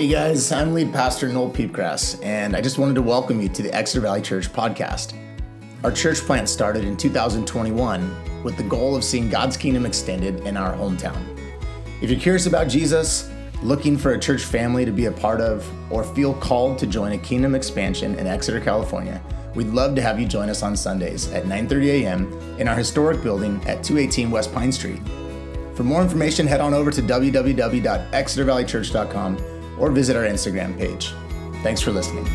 Hey guys, I'm lead pastor Noel Piepgrass, and I just wanted to welcome you to the Exeter Valley Church podcast. Our church plant started in 2021 with the goal of seeing God's kingdom extended in our hometown. If you're curious about Jesus, looking for a church family to be a part of, or feel called to join a kingdom expansion in Exeter, California, we'd love to have you join us on Sundays at 9:30 a.m. in our historic building at 218 West Pine Street. For more information, head on over to www.exetervalleychurch.com or visit our Instagram page. Thanks for listening.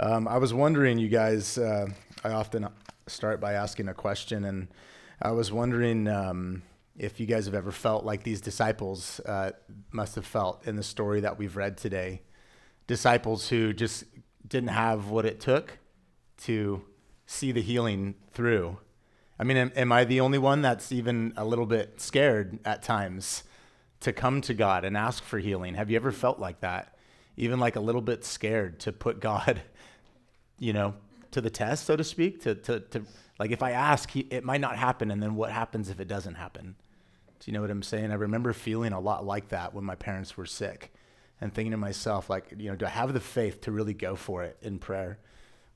Um, I was wondering, you guys, uh, I often start by asking a question, and I was wondering um, if you guys have ever felt like these disciples uh, must have felt in the story that we've read today. Disciples who just didn't have what it took to see the healing through. I mean, am, am, I the only one that's even a little bit scared at times to come to God and ask for healing? Have you ever felt like that? Even like a little bit scared to put God, you know, to the test, so to speak? To, to, to like, if I ask, he, it might not happen. And then what happens if it doesn't happen? Do you know what I'm saying? I remember feeling a lot like that when my parents were sick and thinking to myself, like, you know, do I have the faith to really go for it in prayer?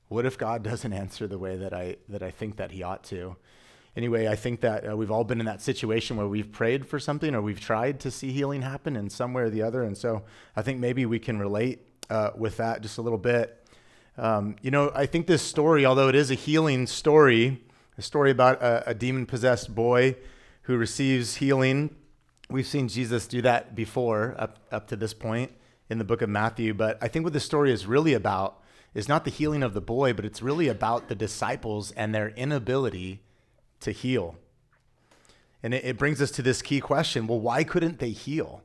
What if God doesn't answer the way that I that I think that He ought to? Anyway, I think that uh, we've all been in that situation where we've prayed for something or we've tried to see healing happen in some way or the other, and so I think maybe we can relate uh, with that just a little bit. Um, you know, I think this story, although it is a healing story, a story about a, a demon possessed boy who receives healing. We've seen Jesus do that before up, up to this point in the book of Matthew, but I think what the story is really about is not the healing of the boy, but it's really about the disciples and their inability to heal. And it, it, brings us to this key question well, why couldn't they heal?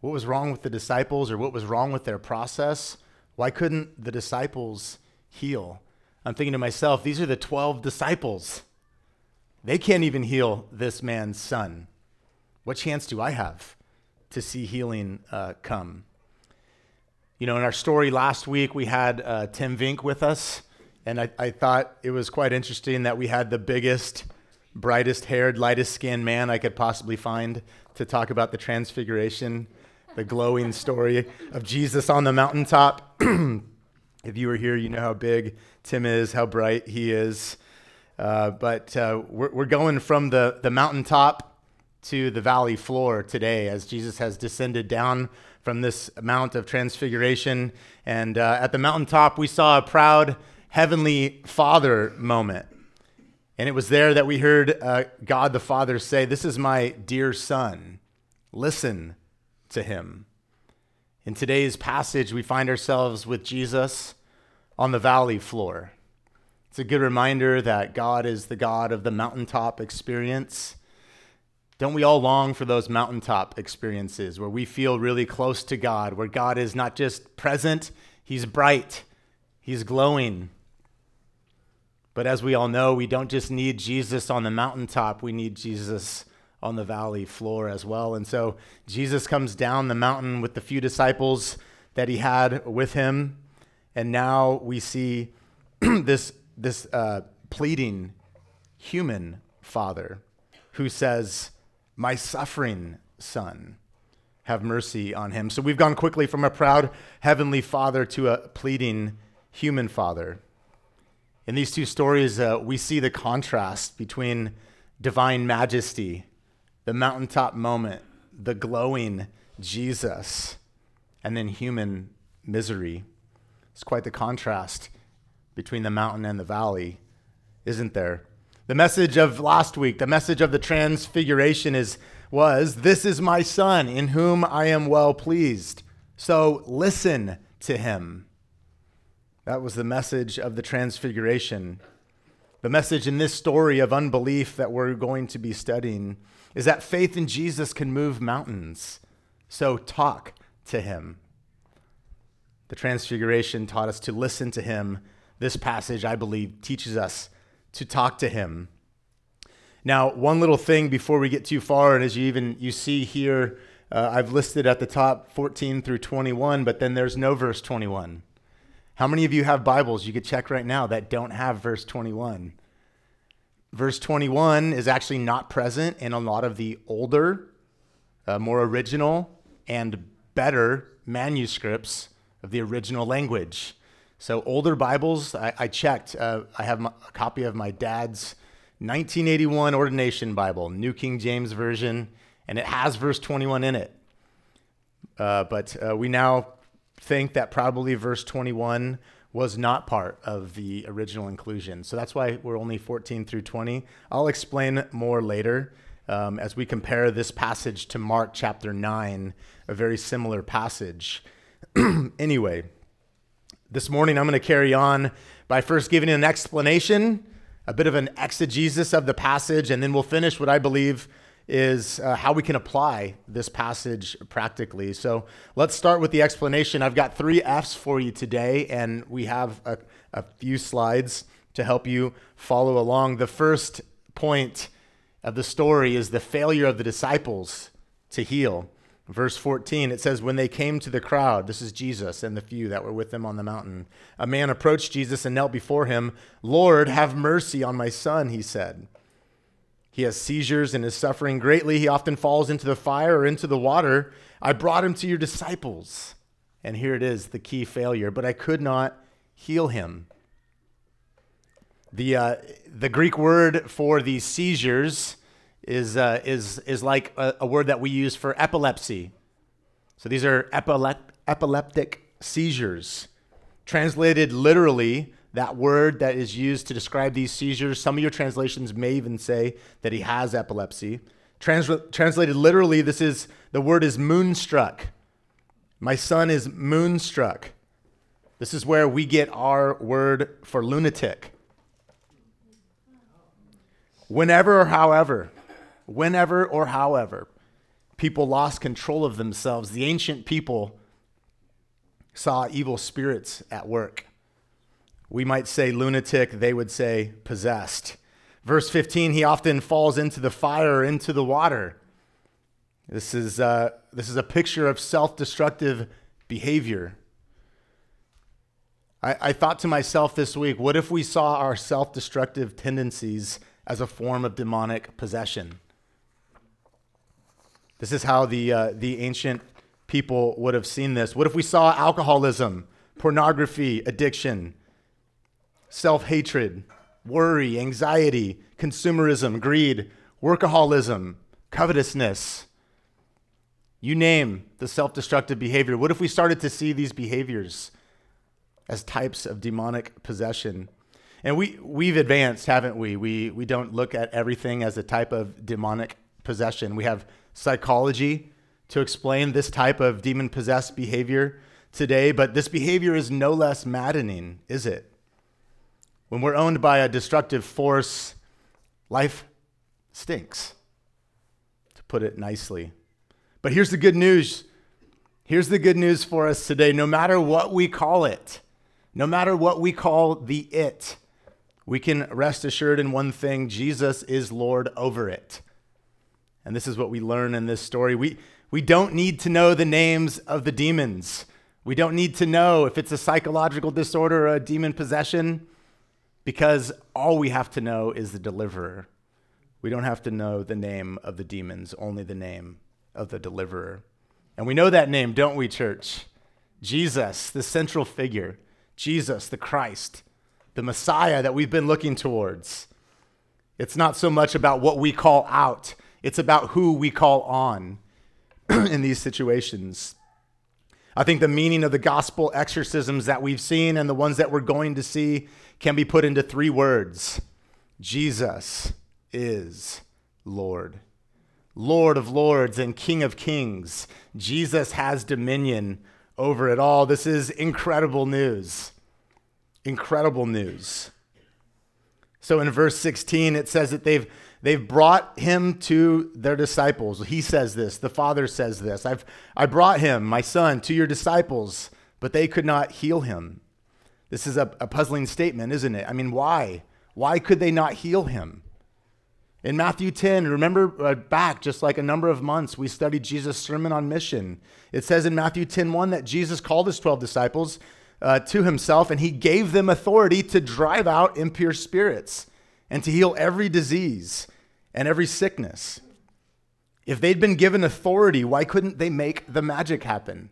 What was wrong with the disciples or what was wrong with their process? Why couldn't the disciples heal? I'm thinking to myself, these are the 12 disciples. They can't even heal this man's son. What chance do I have to see healing uh, come? You know, in our story last week, we had uh, Tim Vink with us, and I, I thought it was quite interesting that we had the biggest, brightest haired, lightest skinned man I could possibly find to talk about the transfiguration, the glowing story of Jesus on the mountaintop. if you were here, you know how big Tim is, how bright he is. Uh, but uh, we're, we're going from the, the mountaintop to the valley floor today as Jesus has descended down from this Mount of Transfiguration. And uh, at the mountaintop, we saw a proud Heavenly Father moment. And it was there that we heard uh, God the Father say, This is my dear Son. Listen to him. In today's passage, we find ourselves with Jesus on the valley floor. It's a good reminder that God is the God of the mountaintop experience don't we all long for those mountaintop experiences where we feel really close to God, where God is not just present, He's bright, He's glowing. But as we all know, we don't just need Jesus on the mountaintop, we need Jesus on the valley floor as well. And so Jesus comes down the mountain with the few disciples that he had with him. And now we see this, this uh, pleading human father who says, my suffering son. Have mercy on him. So we've gone quickly from a proud heavenly father to a pleading human father. In these two stories, uh, we see the contrast between divine majesty, the mountaintop moment, the glowing Jesus, and then human misery. It's quite the contrast between the mountain and the valley, isn't there? The message of last week, the message of the transfiguration is was this is my son in whom I am well pleased. So listen to him. That was the message of the transfiguration. The message in this story of unbelief that we're going to be studying is that faith in Jesus can move mountains. So talk to him. The transfiguration taught us to listen to him. This passage, I believe, teaches us to talk to him. Now, one little thing before we get too far, and as you even you see here, uh, I've listed at the top 14 through 21, but then there's no verse 21. How many of you have Bibles you could check right now that don't have verse 21? Verse 21 is actually not present in a lot of the older, uh, more original, and better manuscripts of the original language. So, older Bibles, I, I checked. Uh, I have my, a copy of my dad's 1981 ordination Bible, New King James Version, and it has verse 21 in it. Uh, but uh, we now think that probably verse 21 was not part of the original inclusion. So that's why we're only 14 through 20. I'll explain more later um, as we compare this passage to Mark chapter 9, a very similar passage. anyway, this morning I'm going to carry on by first giving an explanation, a bit of an exegesis of the passage, and then we'll finish what I believe is uh, how we can apply this passage practically. So let's start with the explanation. I've got three F's for you today, and we have a, a few slides to help you follow along. The first point of the story is the failure of the disciples to heal. Verse 14, it says, When they came to the crowd, this is Jesus and the few that were with them on the mountain, a man approached Jesus and knelt before him. Lord, have mercy on my son, he said. He has seizures and is suffering greatly. He often falls into the fire or into the water. I brought him to your disciples. And here it is, the key failure, but I could not heal him. The, uh, the Greek word for these seizures is, uh, is, is like a, a, word that we use for epilepsy. So these are epilep- epileptic seizures. Translated literally, that word that is used to describe these seizures. Some of your translations may even say that he has epilepsy. Trans- translated literally, this is the word is moonstruck. My son is moonstruck. This is where we get our word for lunatic. Whenever or however, whenever or however, people lost control of themselves, the ancient people saw evil spirits at work. We might say lunatic, they would say possessed. Verse 15, he often falls into the fire, or into the water. This is, uh, this is a picture of self destructive behavior. I, I thought to myself this week, what if we saw our self destructive tendencies as a form of demonic possession? This is how the, uh, the ancient people would have seen this. What if we saw alcoholism, pornography, addiction, self hatred, worry, anxiety, consumerism, greed, workaholism, covetousness. You name the self destructive behavior. What if we started to see these behaviors as types of demonic possession? And we, we've advanced, haven't we? we? We don't look at everything as a type of demonic possession. We have psychology to explain this type of demon possessed behavior today, but this behavior is no less maddening, is it? When we're owned by a destructive force, life stinks, to put it nicely. But here's the good news. Here's the good news for us today. No matter what we call it, no matter what we call the it, we can rest assured in one thing Jesus is Lord over it. And this is what we learn in this story. We, we don't need to know the names of the demons. We don't need to know if it's a psychological disorder or a demon possession because all we have to know is the deliverer. We don't have to know the name of the demons, only the name of the deliverer. And we know that name, don't we, church? Jesus, the central figure, Jesus, the Christ, the Messiah that we've been looking towards. It's not so much about what we call out, it's about who we call on in these situations. I think the meaning of the gospel exorcisms that we've seen and the ones that we're going to see can be put into three words Jesus is Lord. Lord of lords and King of kings. Jesus has dominion over it all. This is incredible news. Incredible news. So in verse 16, it says that they've, they've brought him to their disciples. He says this, the Father says this I've, I brought him, my son, to your disciples, but they could not heal him. This is a, a puzzling statement, isn't it? I mean, why? Why could they not heal him? In Matthew 10, remember uh, back just like a number of months, we studied Jesus' sermon on mission. It says in Matthew 10 1 that Jesus called his 12 disciples, uh, to himself, and he gave them authority to drive out impure spirits and to heal every disease and every sickness. If they'd been given authority, why couldn't they make the magic happen?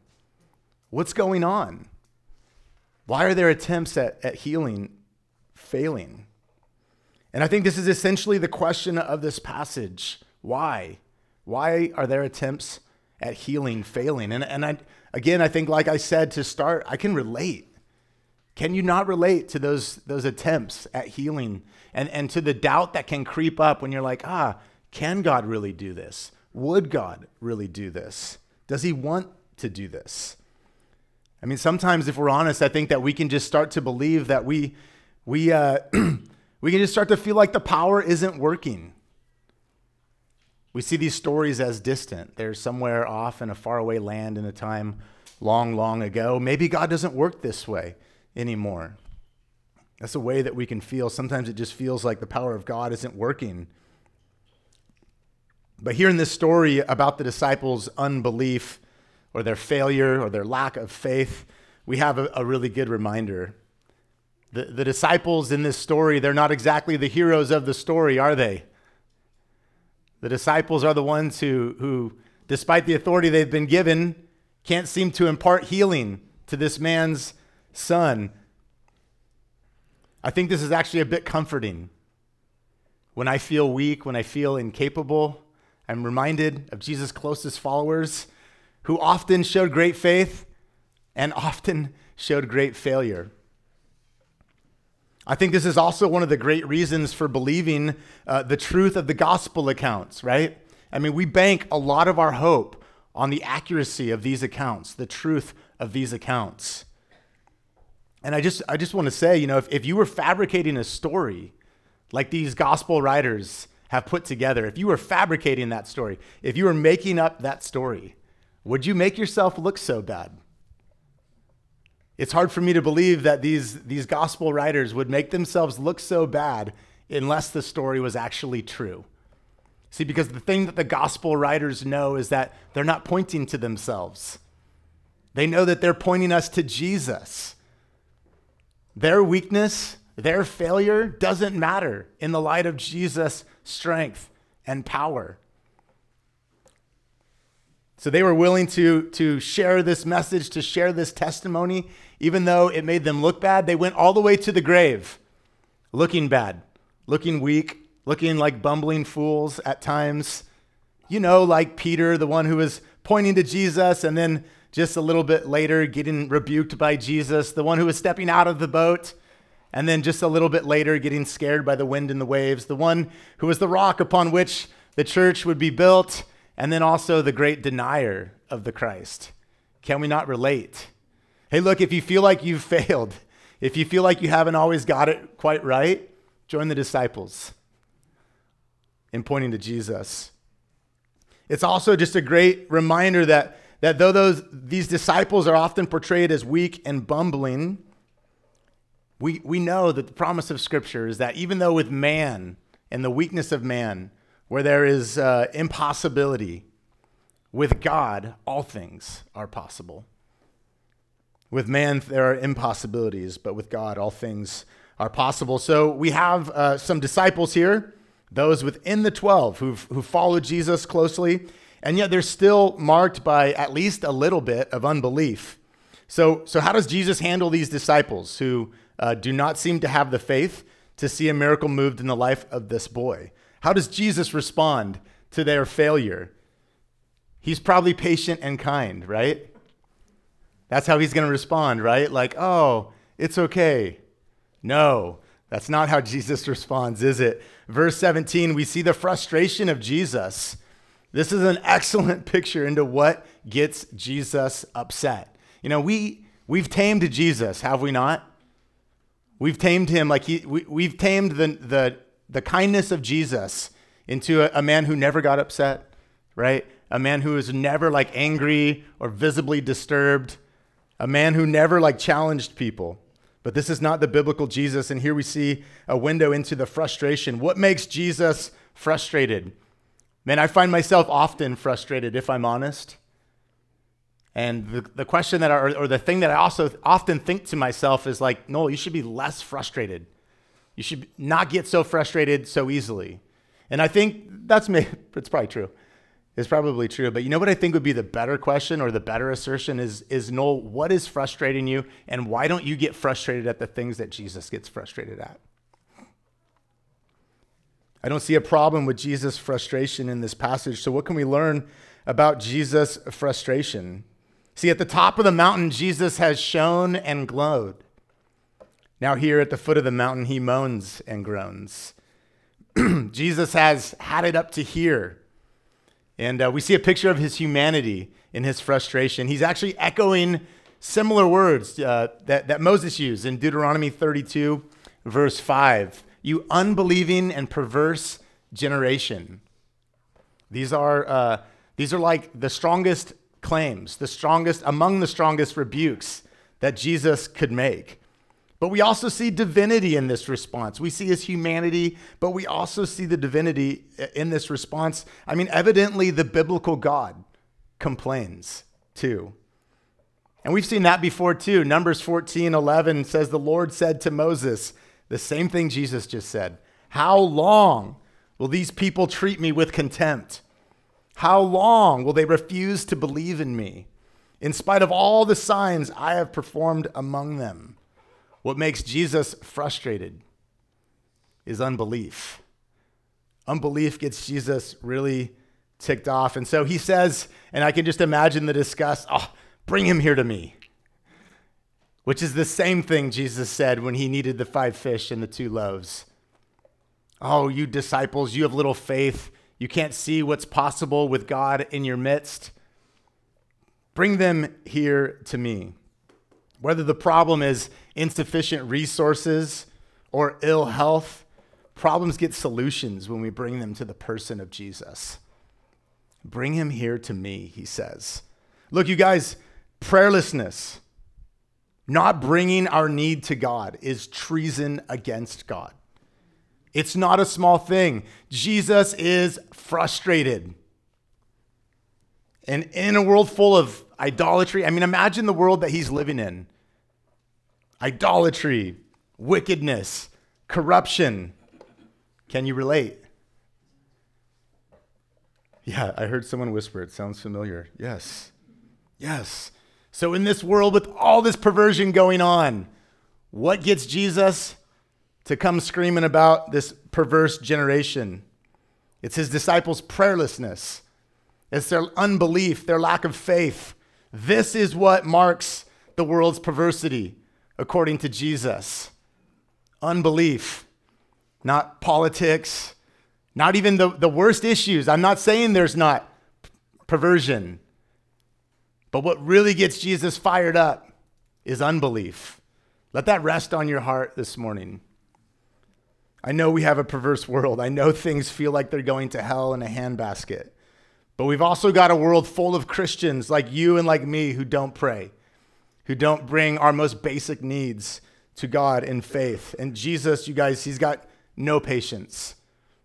What's going on? Why are their attempts at, at healing failing? And I think this is essentially the question of this passage. Why? Why are their attempts at healing failing? And, and I, again, I think, like I said to start, I can relate. Can you not relate to those, those attempts at healing and, and to the doubt that can creep up when you're like, ah, can God really do this? Would God really do this? Does he want to do this? I mean, sometimes if we're honest, I think that we can just start to believe that we, we, uh, we can just start to feel like the power isn't working. We see these stories as distant. They're somewhere off in a faraway land in a time long, long ago. Maybe God doesn't work this way anymore. That's a way that we can feel. Sometimes it just feels like the power of God isn't working. But here in this story about the disciples' unbelief or their failure or their lack of faith, we have a, a really good reminder. The, the disciples in this story, they're not exactly the heroes of the story, are they? The disciples are the ones who, who, despite the authority they've been given, can't seem to impart healing to this man's son. I think this is actually a bit comforting. When I feel weak, when I feel incapable, I'm reminded of Jesus' closest followers who often showed great faith and often showed great failure. I think this is also one of the great reasons for believing uh, the truth of the gospel accounts, right? I mean, we bank a lot of our hope on the accuracy of these accounts, the truth of these accounts. And I just, I just want to say, you know, if, if you were fabricating a story like these gospel writers have put together, if you were fabricating that story, if you were making up that story, would you make yourself look so bad? It's hard for me to believe that these, these gospel writers would make themselves look so bad unless the story was actually true. See, because the thing that the gospel writers know is that they're not pointing to themselves. They know that they're pointing us to Jesus. Their weakness, their failure doesn't matter in the light of Jesus' strength and power. So they were willing to, to share this message, to share this testimony, even though it made them look bad. They went all the way to the grave, looking bad, looking weak, looking like bumbling fools at times. You know, like Peter, the one who was pointing to Jesus and then just a little bit later getting rebuked by Jesus, the one who was stepping out of the boat and then just a little bit later getting scared by the wind and the waves, the one who was the rock upon which the church would be built, and then also the great denier of the Christ. Can we not relate? Hey, look, if you feel like you've failed, if you feel like you haven't always got it quite right, join the disciples in pointing to Jesus. It's also just a great reminder that, that though those, these disciples are often portrayed as weak and bumbling, we, we know that the promise of Scripture is that even though with man and the weakness of man, where there is uh, impossibility, with God, all things are possible. With man, there are impossibilities, but with God, all things are possible. So we have uh, some disciples here, those within the 12 who've, who followed Jesus closely, and yet they're still marked by at least a little bit of unbelief. So, so how does Jesus handle these disciples who uh, do not seem to have the faith to see a miracle moved in the life of this boy. How does Jesus respond to their failure? He's probably patient and kind, right? That's how he's going to respond, right? Like, oh, it's okay. No, that's not how Jesus responds, is it? Verse 17, we see the frustration of Jesus. This is an excellent picture into what gets Jesus upset. You know, we, we've tamed Jesus, have we not? We've tamed him like he, we, we've tamed the, the, the kindness of Jesus into a, a man who never got upset, right? A man who was never like angry or visibly disturbed, a man who never like challenged people. But this is not the biblical Jesus. And here we see a window into the frustration. What makes Jesus frustrated? Man, I find myself often frustrated, if I'm honest. And the, the question that, I, or, or the thing that I also often think to myself is like, no, you should be less frustrated. You should not get so frustrated so easily. And I think that's me. It's probably true. It's probably true. But you know what I think would be the better question or the better assertion is, is Noel, what is frustrating you? And why don't you get frustrated at the things that Jesus gets frustrated at? I don't see a problem with Jesus' frustration in this passage. So, what can we learn about Jesus' frustration? See, at the top of the mountain, Jesus has shone and glowed. Now, here at the foot of the mountain, he moans and groans. Jesus has had it up to here. And uh, we see a picture of his humanity in his frustration. He's actually echoing similar words uh, that, that Moses used in Deuteronomy 32, verse 5 you unbelieving and perverse generation. These are, uh, these are like the strongest claims, the strongest, among the strongest rebukes that Jesus could make. But we also see divinity in this response. We see his humanity, but we also see the divinity in this response. I mean, evidently, the biblical God complains too. And we've seen that before too. Numbers 14 11 says, The Lord said to Moses, the same thing Jesus just said. How long will these people treat me with contempt? How long will they refuse to believe in me, in spite of all the signs I have performed among them? What makes Jesus frustrated is unbelief. Unbelief gets Jesus really ticked off. And so he says, and I can just imagine the disgust oh, bring him here to me which is the same thing Jesus said when he needed the five fish and the two loaves. Oh, you disciples, you have little faith. You can't see what's possible with God in your midst. Bring them here to me. Whether the problem is insufficient resources or ill health, problems get solutions when we bring them to the person of Jesus. Bring him here to me, he says. Look, you guys, prayerlessness not bringing our need to God is treason against God. It's not a small thing. Jesus is frustrated. And in a world full of idolatry, I mean, imagine the world that he's living in idolatry, wickedness, corruption. Can you relate? Yeah, I heard someone whisper. It sounds familiar. Yes. Yes. So, in this world with all this perversion going on, what gets Jesus to come screaming about this perverse generation? It's his disciples' prayerlessness, it's their unbelief, their lack of faith. This is what marks the world's perversity, according to Jesus. Unbelief, not politics, not even the, the worst issues. I'm not saying there's not perversion. But what really gets Jesus fired up is unbelief. Let that rest on your heart this morning. I know we have a perverse world. I know things feel like they're going to hell in a handbasket. But we've also got a world full of Christians like you and like me who don't pray, who don't bring our most basic needs to God in faith. And Jesus, you guys, he's got no patience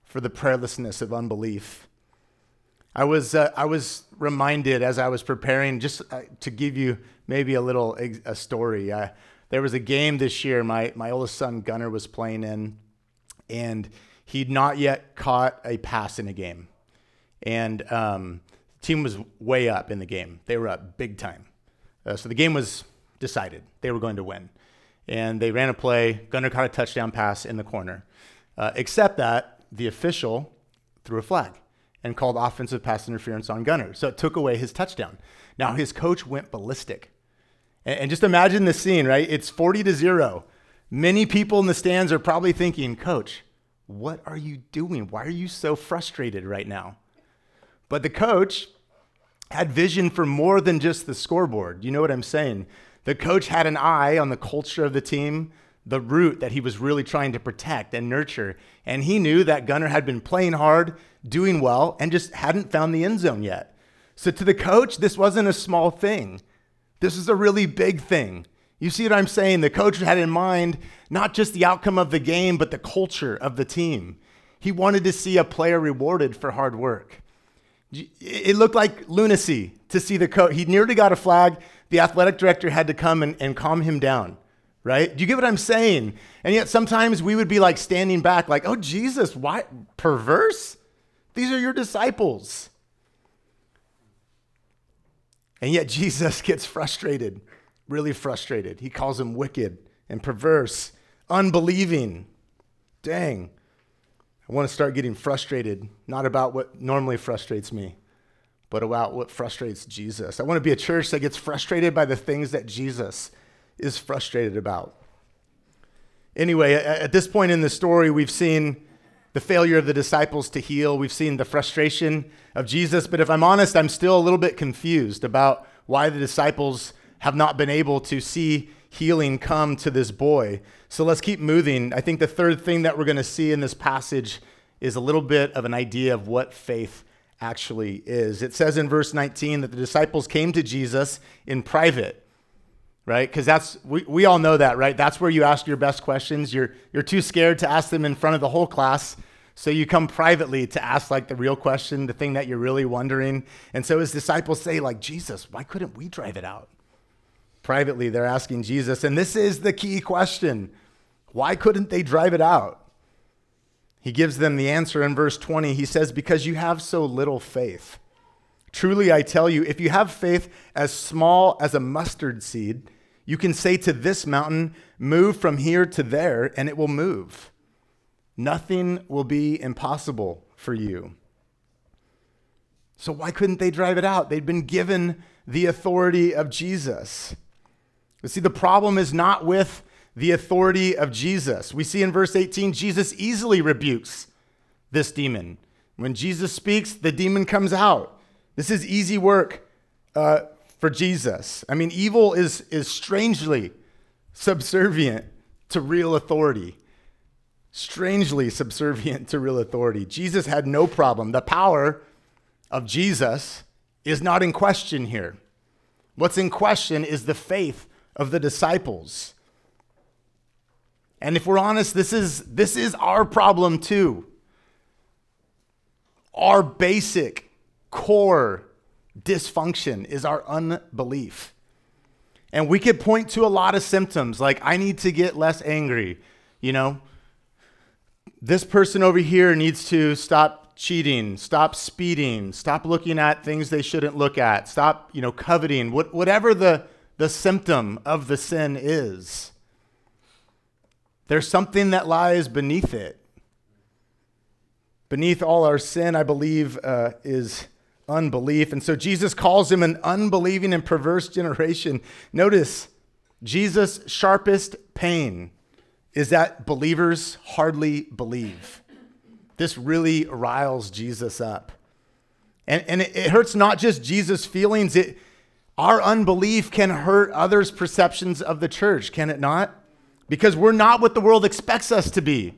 for the prayerlessness of unbelief. I was, uh, I was reminded as I was preparing, just uh, to give you maybe a little a story. Uh, there was a game this year my, my oldest son Gunner was playing in, and he'd not yet caught a pass in a game. And um, the team was way up in the game. They were up big time. Uh, so the game was decided. They were going to win. And they ran a play. Gunner caught a touchdown pass in the corner. Except that the official threw a flag and called offensive pass interference on Gunner. So it took away his touchdown. Now his coach went ballistic. And, just imagine the scene, right? It's 40 to 0. Many people in the stands are probably thinking, Coach, what are you doing? Why are you so frustrated right now? But the coach had vision for more than just the scoreboard. You know what I'm saying? The coach had an eye on the culture of the team, the root that he was really trying to protect and nurture. And he knew that Gunner had been playing hard, doing well, and just hadn't found the end zone yet. So to the coach, this wasn't a small thing. This is a really big thing. You see what I'm saying? The coach had in mind not just the outcome of the game, but the culture of the team. He wanted to see a player rewarded for hard work. It looked like lunacy to see the coach. He nearly got a flag. The athletic director had to come and, and calm him down, right? Do you get what I'm saying? And yet sometimes we would be like standing back, like, oh, Jesus, why? Perverse? These are your disciples. And yet Jesus gets frustrated, really frustrated. He calls them wicked and perverse, unbelieving. Dang. I want to start getting frustrated, not about what normally frustrates me, but about what frustrates Jesus. I want to be a church that gets frustrated by the things that Jesus is frustrated about. Anyway, at this point in the story, we've seen the failure of the disciples to heal. We've seen the frustration of Jesus. But if I'm honest, I'm still a little bit confused about why the disciples have not been able to see healing come to this boy. So let's keep moving. I think the third thing that we're going to see in this passage is a little bit of an idea of what faith actually is. It says in verse 19 that the disciples came to Jesus in private, right? Because that's, we, we all know that, right? That's where you ask your best questions. You're, you're too scared to ask them in front of the whole class. So you come privately to ask like the real question, the thing that you're really wondering. And so his disciples say, like, Jesus, why couldn't we drive it out? privately, they're asking Jesus, and this is the key question why couldn't they drive it out? He gives them the answer in verse 20. He says, Because you have so little faith. Truly, I tell you, if you have faith as small as a mustard seed, you can say to this mountain, Move from here to there, and it will move. Nothing will be impossible for you. So, why couldn't they drive it out? They'd been given the authority of Jesus. But see, the problem is not with the authority of Jesus. We see in verse 18, Jesus easily rebukes this demon. When Jesus speaks, the demon comes out. This is easy work uh, for Jesus. I mean, evil is, is strangely subservient to real authority. Strangely subservient to real authority. Jesus had no problem. The power of Jesus is not in question here. What's in question is the faith of the disciples. And if we're honest, this is, this is our problem too. Our basic core dysfunction is our unbelief. And we could point to a lot of symptoms like, I need to get less angry. You know, this person over here needs to stop cheating, stop speeding, stop looking at things they shouldn't look at, stop, you know, coveting, what, whatever the, the symptom of the sin is. There's something that lies beneath it. Beneath all our sin, I believe, uh, is unbelief. And so Jesus calls him an unbelieving and perverse generation. Notice, Jesus' sharpest pain is that believers hardly believe. This really riles Jesus up. And, and it, it hurts not just Jesus' feelings, it, our unbelief can hurt others' perceptions of the church, can it not? Because we're not what the world expects us to be.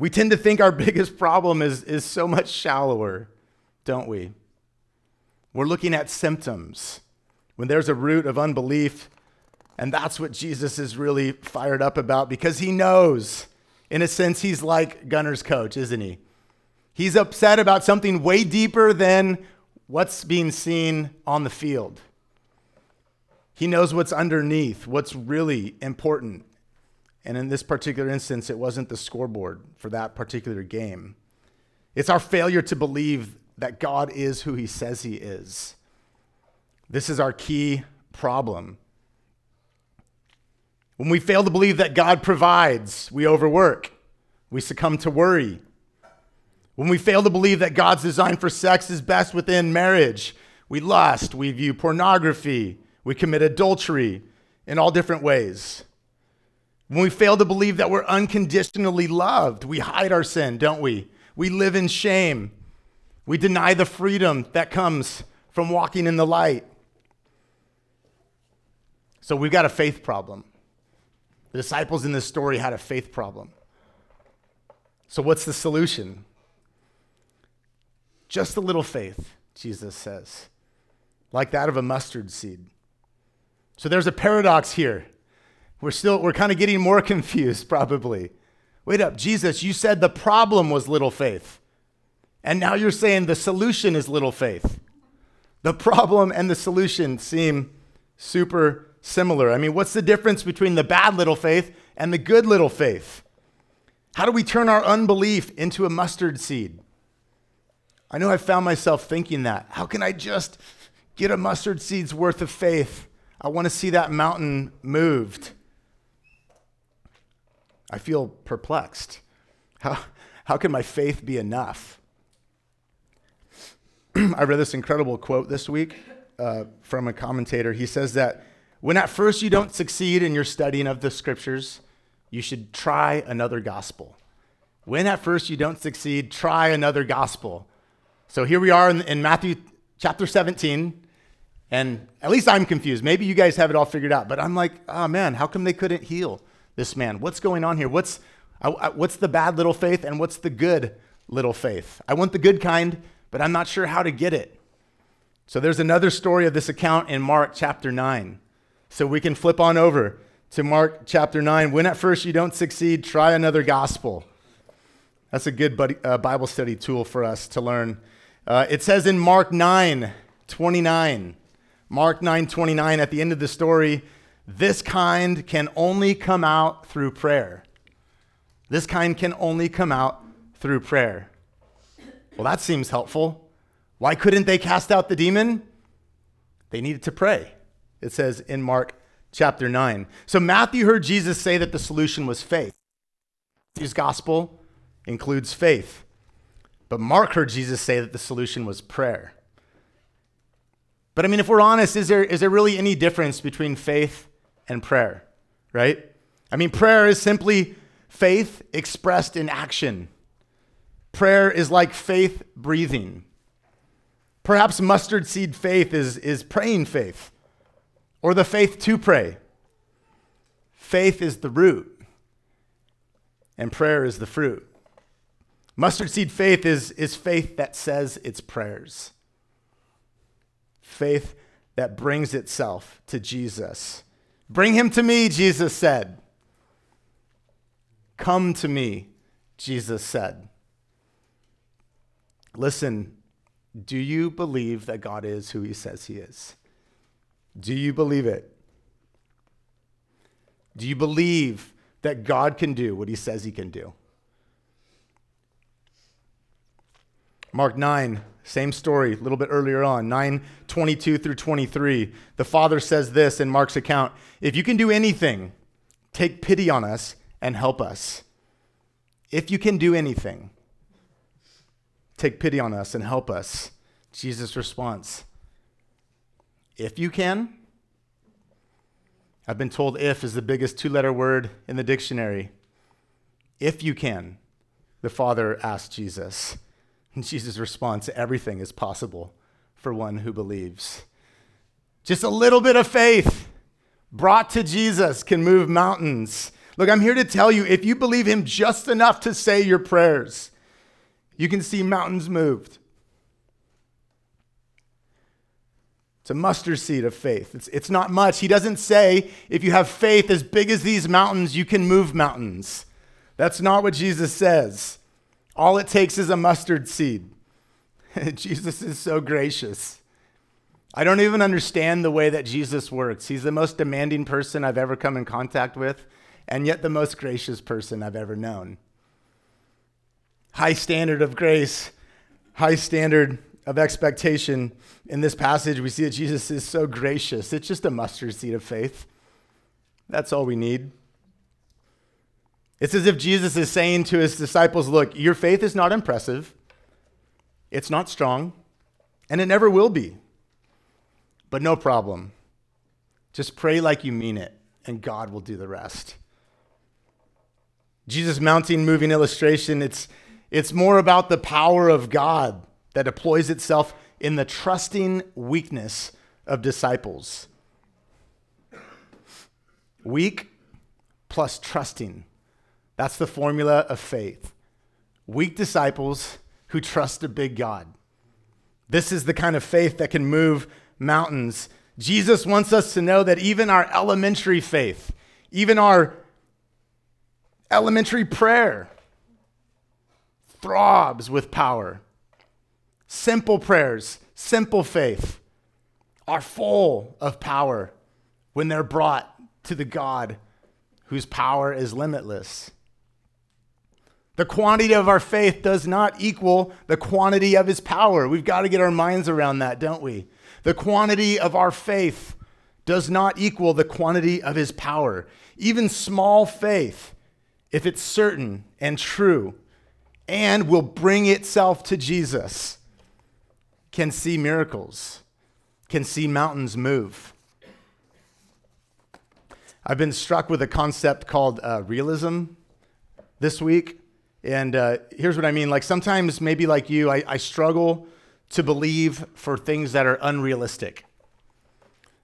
We tend to think our biggest problem is, is so much shallower, don't we? We're looking at symptoms when there's a root of unbelief, and that's what Jesus is really fired up about because he knows, in a sense, he's like Gunner's coach, isn't he? He's upset about something way deeper than what's being seen on the field. He knows what's underneath, what's really important. And in this particular instance, it wasn't the scoreboard for that particular game. It's our failure to believe that God is who he says he is. This is our key problem. When we fail to believe that God provides, we overwork, we succumb to worry, when we fail to believe that God's design for sex is best within marriage, we lust, we view pornography, we commit adultery in all different ways. When we fail to believe that we're unconditionally loved, we hide our sin, don't we? We live in shame. We deny the freedom that comes from walking in the light. So we've got a faith problem. The disciples in this story had a faith problem. So, what's the solution? Just a little faith, Jesus says, like that of a mustard seed. So there's a paradox here. We're still, we're kind of getting more confused, probably. Wait up, Jesus, you said the problem was little faith. And now you're saying the solution is little faith. The problem and the solution seem super similar. I mean, what's the difference between the bad little faith and the good little faith? How do we turn our unbelief into a mustard seed? I know I've found myself thinking that. How can I just get a mustard seed's worth of faith? I want to see that mountain moved. I feel perplexed. How, how can my faith be enough? I read this incredible quote this week uh, from a commentator. He says that when at first you don't succeed in your studying of the scriptures, you should try another gospel. When at first you don't succeed, try another gospel. So here we are in, in Matthew chapter 17, and at least I'm confused. Maybe you guys have it all figured out, but I'm like, oh man, how come they couldn't heal this man? What's going on here? What's, I, I, what's the bad little faith and what's the good little faith? I want the good kind, but I'm not sure how to get it. So there's another story of this account in Mark chapter 9. So we can flip on over to Mark chapter 9. When at first you don't succeed, try another gospel. That's a good buddy, uh, Bible study tool for us to learn. Uh, it says in Mark 9 29, Mark 9 29, at the end of the story, this kind can only come out through prayer. This kind can only come out through prayer. Well, that seems helpful. Why couldn't they cast out the demon? They needed to pray. It says in Mark chapter 9. So Matthew heard Jesus say that the solution was faith. His gospel includes faith. But Mark heard Jesus say that the solution was prayer. But I mean, if we're honest, is there, is there really any difference between faith and prayer, right? I mean, prayer is simply faith expressed in action. Prayer is like faith breathing. Perhaps mustard seed faith is, is praying faith or the faith to pray. Faith is the root, and prayer is the fruit. Mustard seed faith is, is faith that says its prayers, faith that brings itself to Jesus. Bring him to me, Jesus said. Come to me, Jesus said. Listen, do you believe that God is who he says he is? Do you believe it? Do you believe that God can do what he says he can do? Mark 9, same story, a little bit earlier on, 9 22 through 23. The father says this in Mark's account If you can do anything, take pity on us and help us. If you can do anything, take pity on us and help us. Jesus' response if you can, I've been told if is the biggest two letter word in the dictionary. If you can, the Father asked Jesus. And Jesus' response everything is possible for one who believes. Just a little bit of faith brought to Jesus can move mountains. Look, I'm here to tell you if you believe Him just enough to say your prayers, you can see mountains moved. It's a mustard seed of faith. It's, it's not much. He doesn't say, if you have faith as big as these mountains, you can move mountains. That's not what Jesus says. All it takes is a mustard seed. Jesus is so gracious. I don't even understand the way that Jesus works. He's the most demanding person I've ever come in contact with, and yet the most gracious person I've ever known. High standard of grace, high standard of expectation in this passage, we see that Jesus is so gracious. It's just a mustard seed of faith. That's all we need. It's as if Jesus is saying to his disciples, Look, your faith is not impressive, it's not strong, and it never will be. But no problem. Just pray like you mean it, and God will do the rest. Jesus' mounting moving illustration, it's, it's more about the power of God that deploys itself in the trusting weakness of disciples. Weak plus trusting. That's the formula of faith. Weak disciples who trust a big God. This is the kind of faith that can move mountains. Jesus wants us to know that even our elementary faith, even our elementary prayer, throbs with power Simple prayers, simple faith are full of power when they're brought to the God whose power is limitless. The quantity of our faith does not equal the quantity of his power. We've got to get our minds around that, don't we? The quantity of our faith does not equal the quantity of his power. Even small faith, if it's certain and true and will bring itself to Jesus, can see miracles, can see mountains move. I've been struck with a concept called uh, realism this week. And uh, here's what I mean. Like sometimes, maybe like you, I, I struggle to believe for things that are unrealistic.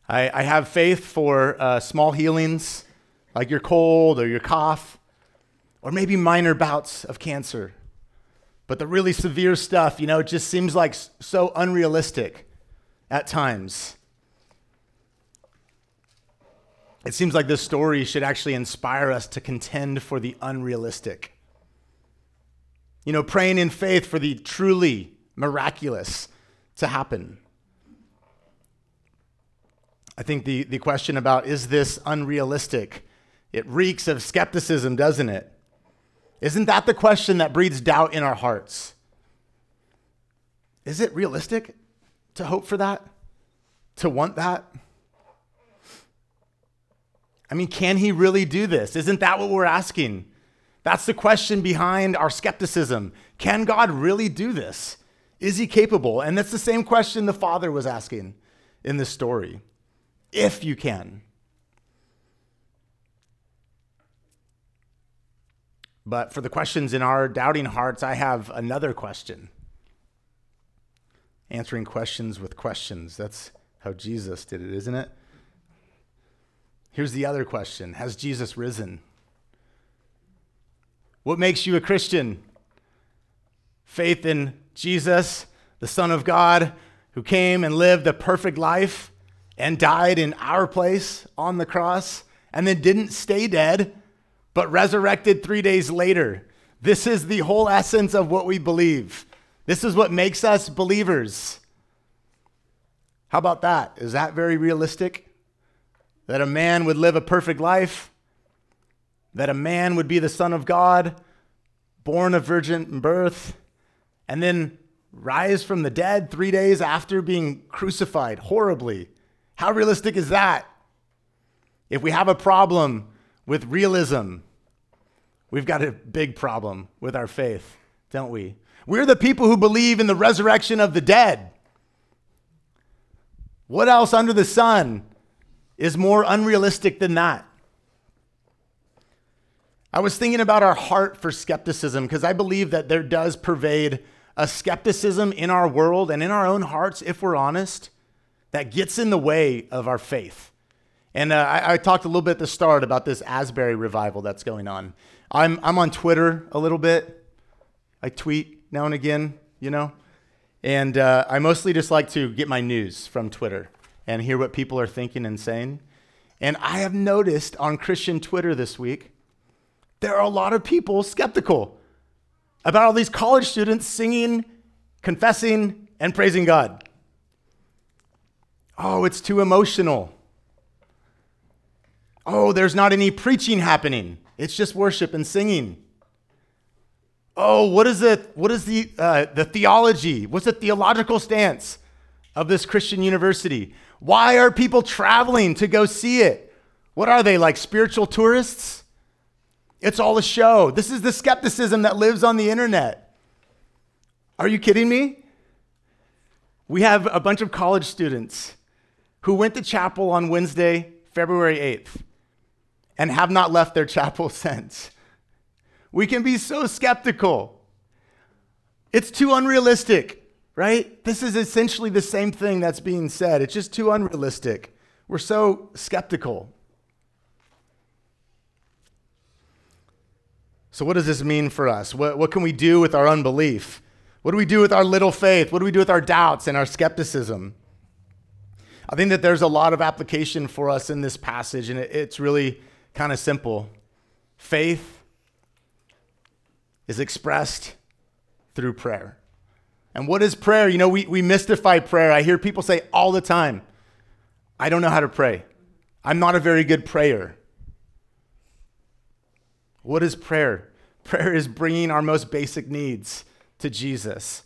I, I have faith for uh, small healings, like your cold or your cough, or maybe minor bouts of cancer. But the really severe stuff, you know, it just seems like so unrealistic at times. It seems like this story should actually inspire us to contend for the unrealistic. You know, praying in faith for the truly miraculous to happen. I think the, the question about is this unrealistic? It reeks of skepticism, doesn't it? Isn't that the question that breeds doubt in our hearts? Is it realistic to hope for that? To want that? I mean, can he really do this? Isn't that what we're asking? That's the question behind our skepticism. Can God really do this? Is he capable? And that's the same question the father was asking in this story. If you can. But for the questions in our doubting hearts, I have another question. Answering questions with questions. That's how Jesus did it, isn't it? Here's the other question Has Jesus risen? What makes you a Christian? Faith in Jesus, the Son of God, who came and lived a perfect life and died in our place on the cross, and then didn't stay dead, but resurrected three days later. This is the whole essence of what we believe. This is what makes us believers. How about that? Is that very realistic? That a man would live a perfect life that a man would be the Son of God, born of virgin birth, and then rise from the dead three days after being crucified horribly. How realistic is that? If we have a problem with realism, we've got a big problem with our faith, don't we? We're the people who believe in the resurrection of the dead. What else under the sun is more unrealistic than that? I was thinking about our heart for skepticism because I believe that there does pervade a skepticism in our world and in our own hearts, if we're honest, that gets in the way of our faith. And uh, I, I, talked a little bit at the start about this Asbury revival that's going on. I'm, I'm on Twitter a little bit. I tweet now and again, you know. And uh, I mostly just like to get my news from Twitter and hear what people are thinking and saying. And I have noticed on Christian Twitter this week there are a lot of people skeptical about all these college students singing, confessing, and praising God. Oh, it's too emotional. Oh, there's not any preaching happening. It's just worship and singing. Oh, what is it? What is the uh, the theology? What's the theological stance of this Christian university? Why are people traveling to go see it? What are they like spiritual tourists? It's all a show. This is the skepticism that lives on the internet. Are you kidding me? We have a bunch of college students who went to chapel on Wednesday, February 8th, and have not left their chapel since. We can be so skeptical. It's too unrealistic, right? This is essentially the same thing that's being said. It's just too unrealistic. We're so skeptical. So, what does this mean for us? What, what can we do with our unbelief? What do we do with our little faith? What do we do with our doubts and our skepticism? I think that there's a lot of application for us in this passage, and it, it's really kind of simple. Faith is expressed through prayer. And what is prayer? You know, we, we mystify prayer. I hear people say all the time I don't know how to pray. I'm not a very good prayer. What is prayer? Prayer is bringing our most basic needs to Jesus.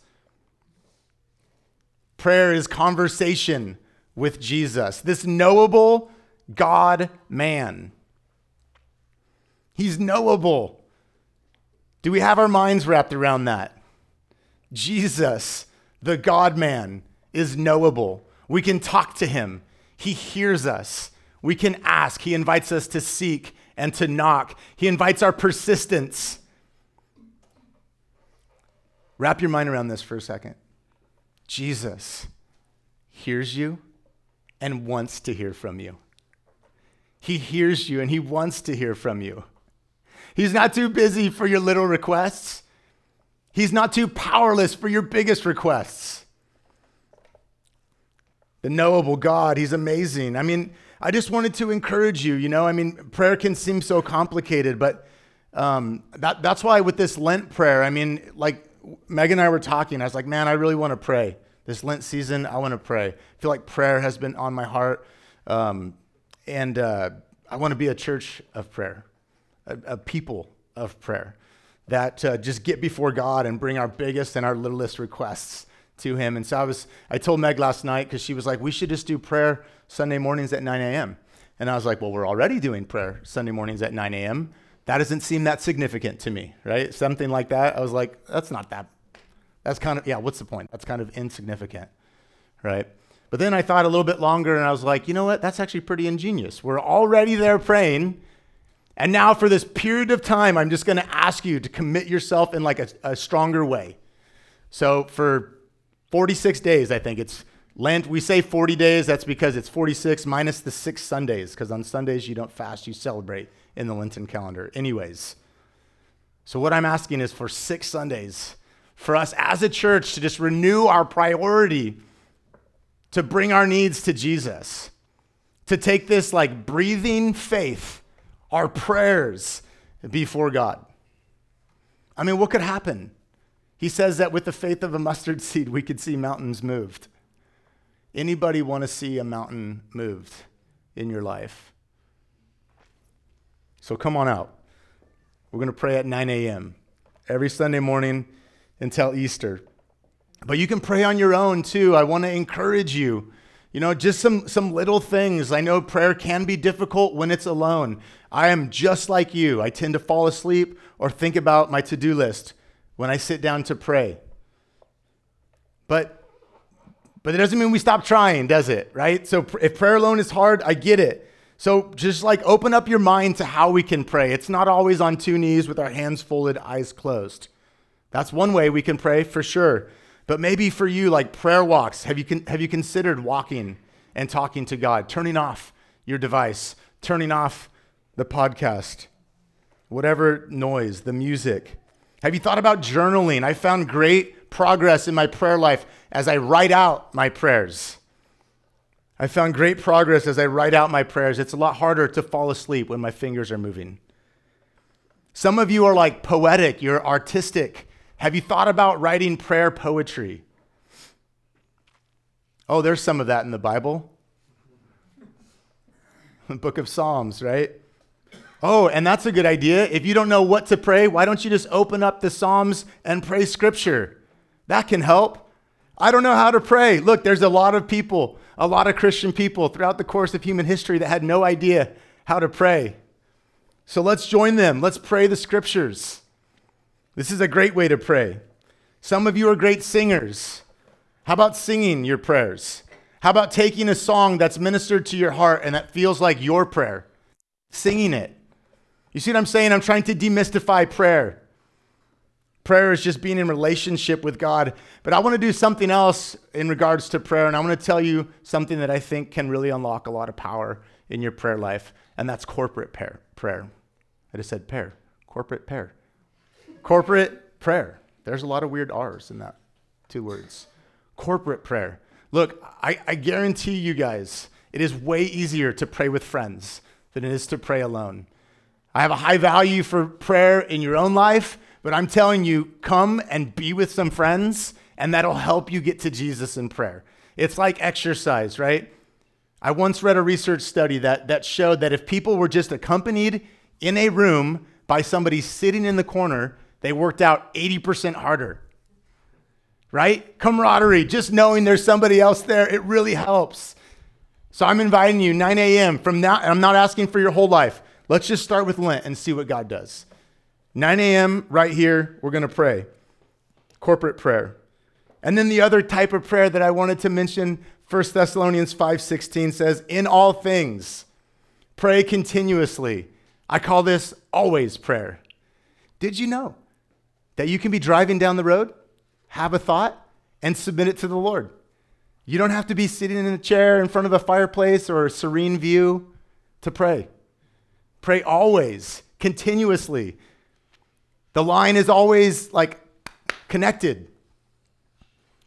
Prayer is conversation with Jesus, this knowable God man. He's knowable. Do we have our minds wrapped around that? Jesus, the God man, is knowable. We can talk to him, he hears us. We can ask. He invites us to seek and to knock. He invites our persistence. Wrap your mind around this for a second. Jesus hears you and wants to hear from you. He hears you and he wants to hear from you. He's not too busy for your little requests. He's not too powerless for your biggest requests. The knowable God, he's amazing. I mean, I just wanted to encourage you. You know, I mean, prayer can seem so complicated, but um, that, that's why with this Lent prayer, I mean, like Meg and I were talking, I was like, man, I really want to pray. This Lent season, I want to pray. I feel like prayer has been on my heart. Um, and uh, I want to be a church of prayer, a, a people of prayer that uh, just get before God and bring our biggest and our littlest requests to Him. And so I was, I told Meg last night because she was like, we should just do prayer Sunday mornings at 9 a.m. And I was like, well, we're already doing prayer Sunday mornings at 9 a.m. That doesn't seem that significant to me, right? Something like that. I was like, that's not that, that's kind of, yeah, what's the point? That's kind of insignificant, right? But then I thought a little bit longer and I was like, you know what? That's actually pretty ingenious. We're already there praying. And now for this period of time, I'm just going to ask you to commit yourself in like a, a stronger way. So for 46 days, I think it's Lent, we say 40 days, that's because it's 46 minus the six Sundays, because on Sundays you don't fast, you celebrate in the Lenten calendar. Anyways, so what I'm asking is for six Sundays, for us as a church to just renew our priority to bring our needs to Jesus, to take this like breathing faith, our prayers before God. I mean, what could happen? He says that with the faith of a mustard seed, we could see mountains moved. Anybody want to see a mountain moved in your life? So come on out. We're going to pray at 9 a.m. every Sunday morning until Easter. But you can pray on your own too. I want to encourage you. You know, just some, some little things. I know prayer can be difficult when it's alone. I am just like you. I tend to fall asleep or think about my to do list when I sit down to pray. But but it doesn't mean we stop trying, does it? Right? So if prayer alone is hard, I get it. So just like open up your mind to how we can pray. It's not always on two knees with our hands folded, eyes closed. That's one way we can pray for sure. But maybe for you, like prayer walks, have you, con- have you considered walking and talking to God, turning off your device, turning off the podcast, whatever noise, the music? Have you thought about journaling? I found great progress in my prayer life as I write out my prayers. I found great progress as I write out my prayers. It's a lot harder to fall asleep when my fingers are moving. Some of you are like poetic, you're artistic. Have you thought about writing prayer poetry? Oh, there's some of that in the Bible. The book of Psalms, right? Oh, and that's a good idea. If you don't know what to pray, why don't you just open up the Psalms and pray scripture? That can help. I don't know how to pray. Look, there's a lot of people, a lot of Christian people throughout the course of human history that had no idea how to pray. So let's join them. Let's pray the scriptures. This is a great way to pray. Some of you are great singers. How about singing your prayers? How about taking a song that's ministered to your heart and that feels like your prayer? Singing it. You see what I'm saying? I'm trying to demystify prayer. Prayer is just being in relationship with God. But I want to do something else in regards to prayer, and I want to tell you something that I think can really unlock a lot of power in your prayer life, and that's corporate prayer. prayer. I just said prayer, corporate prayer. Corporate prayer. There's a lot of weird R's in that two words. Corporate prayer. Look, I, I guarantee you guys, it is way easier to pray with friends than it is to pray alone. I have a high value for prayer in your own life but I'm telling you, come and be with some friends, and that'll help you get to Jesus in prayer. It's like exercise, right? I once read a research study that, that showed that if people were just accompanied in a room by somebody sitting in the corner, they worked out 80% harder. Right? Camaraderie, just knowing there's somebody else there, it really helps. So I'm inviting you 9 a.m. from now, I'm not asking for your whole life. Let's just start with Lent and see what God does. 9 a.m. right here, we're going to pray. Corporate prayer. And then the other type of prayer that I wanted to mention, 1 Thessalonians 5:16 says, "In all things, pray continuously." I call this always prayer. Did you know that you can be driving down the road, have a thought, and submit it to the Lord? You don't have to be sitting in a chair in front of a fireplace or a serene view to pray. Pray always, continuously. The line is always like connected.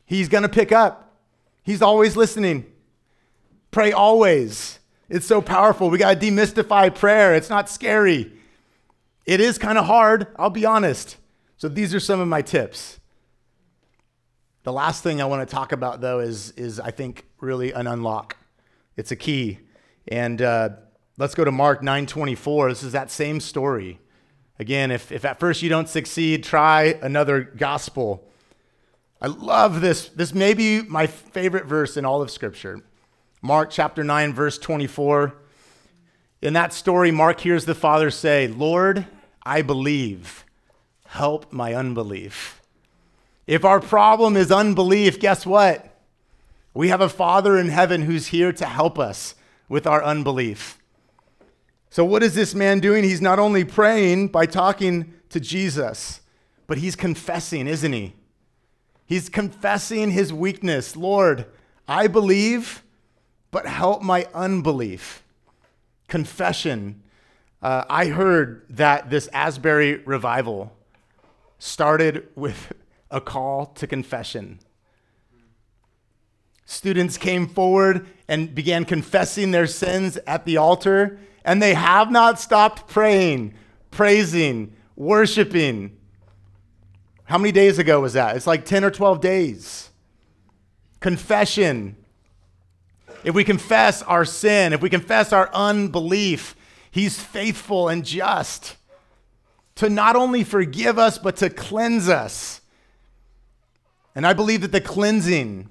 He's going to pick up. He's always listening. Pray always. It's so powerful. We got to demystify prayer. It's not scary. It is kind of hard, I'll be honest. So these are some of my tips. The last thing I want to talk about, though, is, is I think really an unlock. It's a key. And uh, let's go to Mark 9:24. This is that same story. Again, if, if at first you don't succeed, try another gospel. I love this. This may be my favorite verse in all of Scripture. Mark chapter 9, verse 24. In that story, Mark hears the Father say, Lord, I believe. Help my unbelief. If our problem is unbelief, guess what? We have a Father in heaven who's here to help us with our unbelief. So, what is this man doing? He's not only praying by talking to Jesus, but he's confessing, isn't he? He's confessing his weakness. Lord, I believe, but help my unbelief. Confession. Uh, I heard that this Asbury revival started with a call to confession. Students came forward and began confessing their sins at the altar, and they have not stopped praying, praising, worshiping. How many days ago was that? It's like 10 or 12 days. Confession. If we confess our sin, if we confess our unbelief, He's faithful and just to not only forgive us, but to cleanse us. And I believe that the cleansing,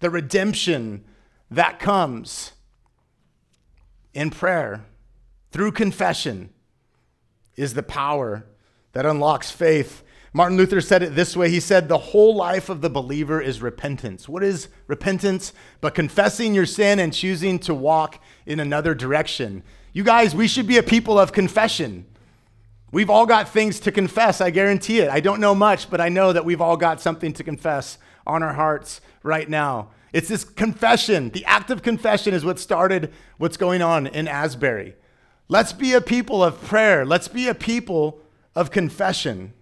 the redemption that comes in prayer through confession is the power that unlocks faith. Martin Luther said it this way He said, The whole life of the believer is repentance. What is repentance? But confessing your sin and choosing to walk in another direction. You guys, we should be a people of confession. We've all got things to confess, I guarantee it. I don't know much, but I know that we've all got something to confess on our hearts right now. It's this confession. The act of confession is what started what's going on in Asbury. Let's be a people of prayer. Let's be a people of confession.